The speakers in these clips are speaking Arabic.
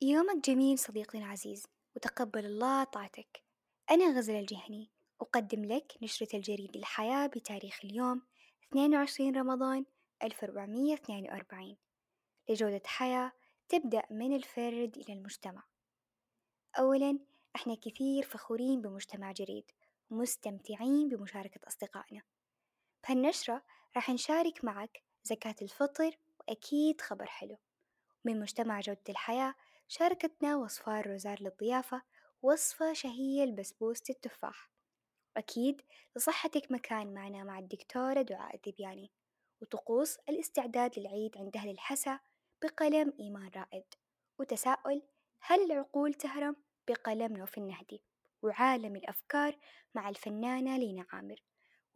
يومك جميل صديقي العزيز وتقبل الله طاعتك. أنا غزل الجهني أقدم لك نشرة الجريد الحياة بتاريخ اليوم 22 رمضان 1442 لجودة حياة تبدأ من الفرد إلى المجتمع. أولا إحنا كثير فخورين بمجتمع جريد ومستمتعين بمشاركة أصدقائنا. بهالنشرة راح نشارك معك زكاة الفطر وأكيد خبر حلو. من مجتمع جودة الحياة شاركتنا وصفار روزار للضيافة وصفة شهية لبسبوسة التفاح. أكيد لصحتك مكان معنا مع الدكتورة دعاء الذبياني. وطقوس الاستعداد للعيد عند أهل الحسا بقلم إيمان رائد. وتساؤل هل العقول تهرم بقلم نوف النهدي؟ وعالم الأفكار مع الفنانة لينا عامر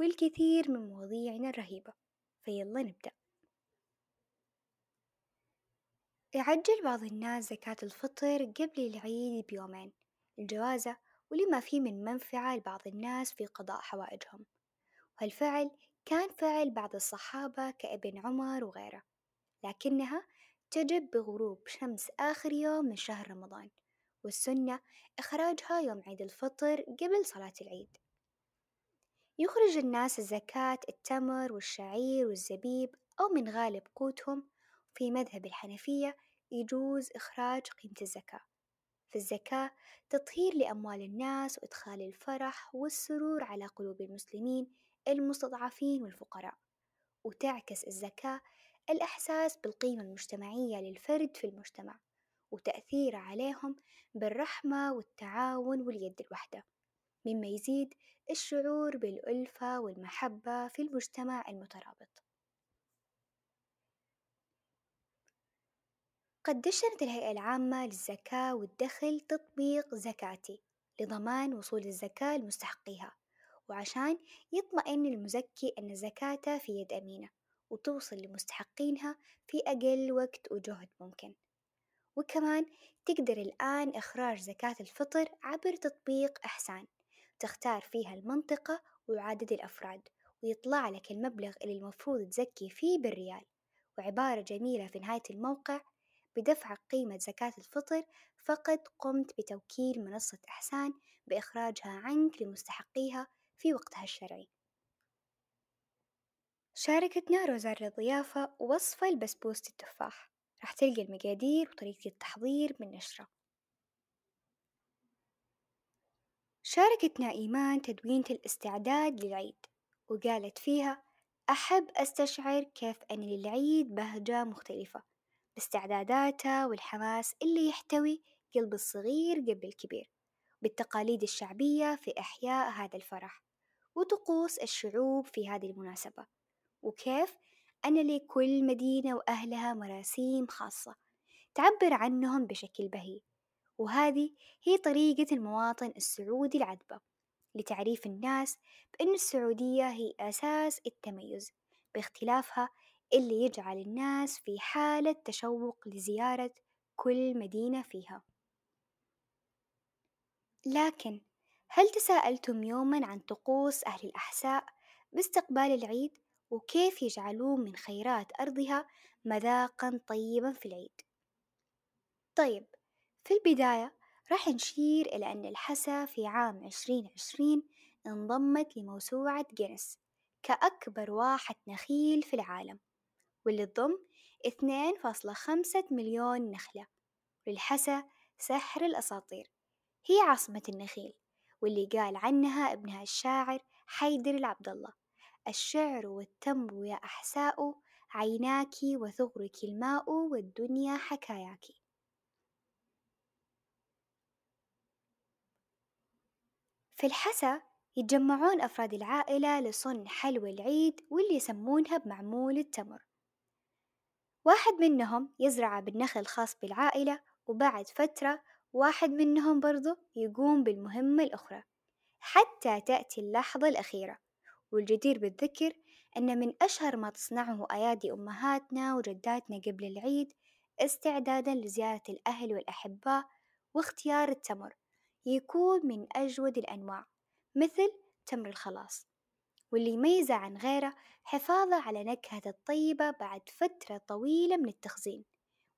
والكثير من مواضيعنا الرهيبة. فيلا نبدأ. يعجل بعض الناس زكاة الفطر قبل العيد بيومين الجوازة ولما فيه من منفعة لبعض الناس في قضاء حوائجهم. وهالفعل كان فعل بعض الصحابة كابن عمر وغيره لكنها تجب بغروب شمس آخر يوم من شهر رمضان والسنة إخراجها يوم عيد الفطر قبل صلاة العيد. يخرج الناس الزكاة التمر والشعير والزبيب أو من غالب قوتهم في مذهب الحنفية يجوز إخراج قيمة الزكاة، فالزكاة تطهير لأموال الناس وإدخال الفرح والسرور على قلوب المسلمين المستضعفين والفقراء، وتعكس الزكاة الإحساس بالقيمة المجتمعية للفرد في المجتمع، وتأثيره عليهم بالرحمة والتعاون واليد الوحدة، مما يزيد الشعور بالألفة والمحبة في المجتمع المترابط. قد دشنت الهيئة العامة للزكاة والدخل تطبيق زكاتي لضمان وصول الزكاة لمستحقيها وعشان يطمئن المزكي أن زكاته في يد أمينة وتوصل لمستحقينها في أقل وقت وجهد ممكن. وكمان تقدر الآن إخراج زكاة الفطر عبر تطبيق إحسان تختار فيها المنطقة وعدد الأفراد ويطلع لك المبلغ اللي المفروض تزكي فيه بالريال وعبارة جميلة في نهاية الموقع بدفع قيمة زكاة الفطر فقد قمت بتوكيل منصة إحسان بإخراجها عنك لمستحقيها في وقتها الشرعي. شاركتنا روزار الضيافة وصفة لبسبوسة التفاح. راح تلقى المقادير وطريقة التحضير بالنشرة شاركتنا إيمان تدوينة الاستعداد للعيد وقالت فيها أحب أستشعر كيف أن للعيد بهجة مختلفة باستعداداته والحماس اللي يحتوي قلب الصغير قبل الكبير بالتقاليد الشعبية في إحياء هذا الفرح وطقوس الشعوب في هذه المناسبة وكيف أن لكل مدينة وأهلها مراسيم خاصة تعبر عنهم بشكل بهي وهذه هي طريقة المواطن السعودي العذبة لتعريف الناس بأن السعودية هي أساس التميز باختلافها اللي يجعل الناس في حالة تشوق لزيارة كل مدينة فيها. لكن هل تساءلتم يوما عن طقوس أهل الأحساء باستقبال العيد؟ وكيف يجعلون من خيرات أرضها مذاقا طيبا في العيد؟ طيب في البداية راح نشير إلى أن الحسا في عام عشرين عشرين انضمت لموسوعة جينيس كأكبر واحة نخيل في العالم. واللي تضم اثنين فاصلة خمسة مليون نخلة والحسا سحر الأساطير. هي عاصمة النخيل واللي قال عنها ابنها الشاعر حيدر العبد الله الشعر والتمر يا أحساء عيناك وثغرك الماء والدنيا حكاياك. في الحسا يتجمعون أفراد العائلة لصنع حلوى العيد واللي يسمونها بمعمول التمر. واحد منهم يزرع بالنخل الخاص بالعائلة وبعد فترة واحد منهم برضو يقوم بالمهمة الأخرى حتى تأتي اللحظة الأخيرة. والجدير بالذكر أن من أشهر ما تصنعه أيادي أمهاتنا وجداتنا قبل العيد استعدادا لزيارة الأهل والأحباء واختيار التمر يكون من أجود الأنواع مثل تمر الخلاص. واللي يميزه عن غيره حفاظه على نكهته الطيبة بعد فترة طويلة من التخزين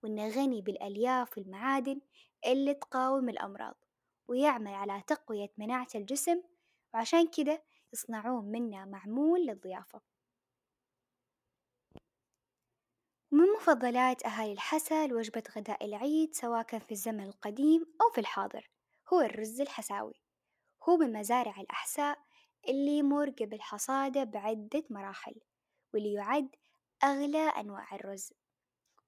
وإنه غني بالألياف والمعادن اللي تقاوم الأمراض ويعمل على تقوية مناعة الجسم وعشان كده يصنعون منه معمول للضيافة. من مفضلات أهالي الحسا لوجبة غداء العيد سواء كان في الزمن القديم أو في الحاضر هو الرز الحساوي. هو من مزارع الأحساء اللي يمر قبل حصاده بعدة مراحل واللي يعد أغلى أنواع الرز.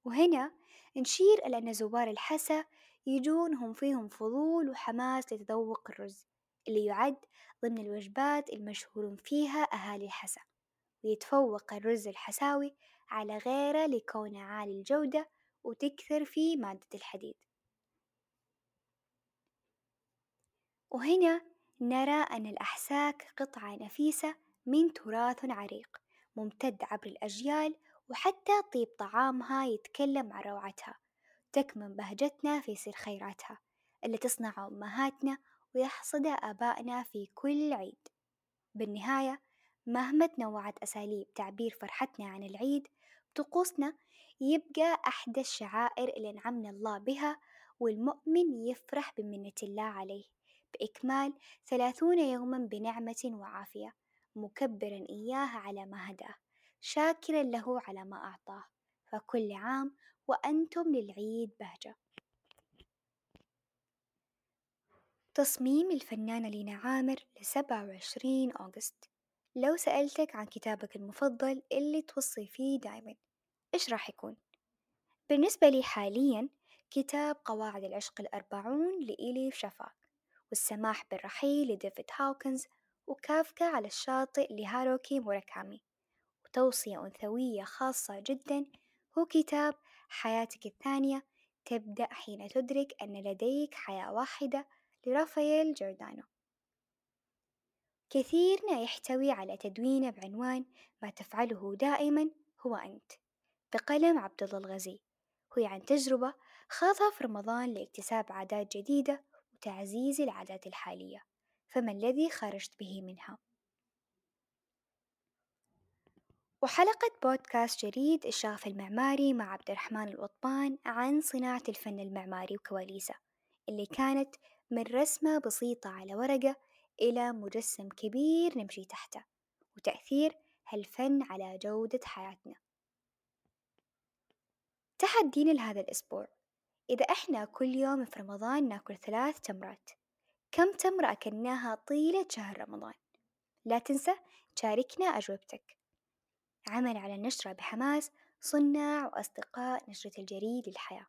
وهنا نشير إلى أن زوار الحسا يجون هم فيهم فضول وحماس لتذوق الرز اللي يعد ضمن الوجبات المشهورون فيها أهالي الحسا. ويتفوق الرز الحساوي على غيره لكونه عالي الجودة وتكثر فيه مادة الحديد. وهنا نرى أن الأحساك قطعة نفيسة من تراث عريق ممتد عبر الأجيال وحتى طيب طعامها يتكلم عن روعتها تكمن بهجتنا في سر خيراتها اللي تصنعها أمهاتنا ويحصدها آبائنا في كل عيد. بالنهاية مهما تنوعت أساليب تعبير فرحتنا عن العيد طقوسنا يبقى أحدى الشعائر اللي أنعمنا الله بها والمؤمن يفرح بمنة الله عليه. بإكمال ثلاثون يوما بنعمة وعافية مكبرا إياه على ما هداه شاكرا له على ما أعطاه. فكل عام وأنتم للعيد بهجة. تصميم الفنانة لينا عامر لسبعة وعشرين أغسطس لو سألتك عن كتابك المفضل اللي توصي فيه دايما إيش راح يكون؟ بالنسبة لي حاليا كتاب قواعد العشق الأربعون لإيليف شافاك والسماح بالرحيل لديفيد هاوكنز وكافكا على الشاطئ لهاروكي موراكامي. وتوصية أنثوية خاصة جدا هو كتاب حياتك الثانية تبدأ حين تدرك أن لديك حياة واحدة لرافائيل جوردانو. كثيرنا يحتوي على تدوينه بعنوان ما تفعله دائما هو أنت بقلم عبد الله الغزي. هو عن تجربة خاضها في رمضان لاكتساب عادات جديدة وتعزيز العادات الحالية فما الذي خرجت به منها؟ وحلقة بودكاست جديد الشغف المعماري مع عبد الرحمن الوطبان عن صناعة الفن المعماري وكواليسه اللي كانت من رسمة بسيطة على ورقة إلى مجسم كبير نمشي تحته وتأثير هالفن على جودة حياتنا تحدينا لهذا الأسبوع إذا إحنا كل يوم في رمضان ناكل ثلاث تمرات كم تمرة أكلناها طيلة شهر رمضان؟ لا تنسى تشاركنا أجوبتك عمل على النشرة بحماس صناع وأصدقاء نشرة الجريد للحياة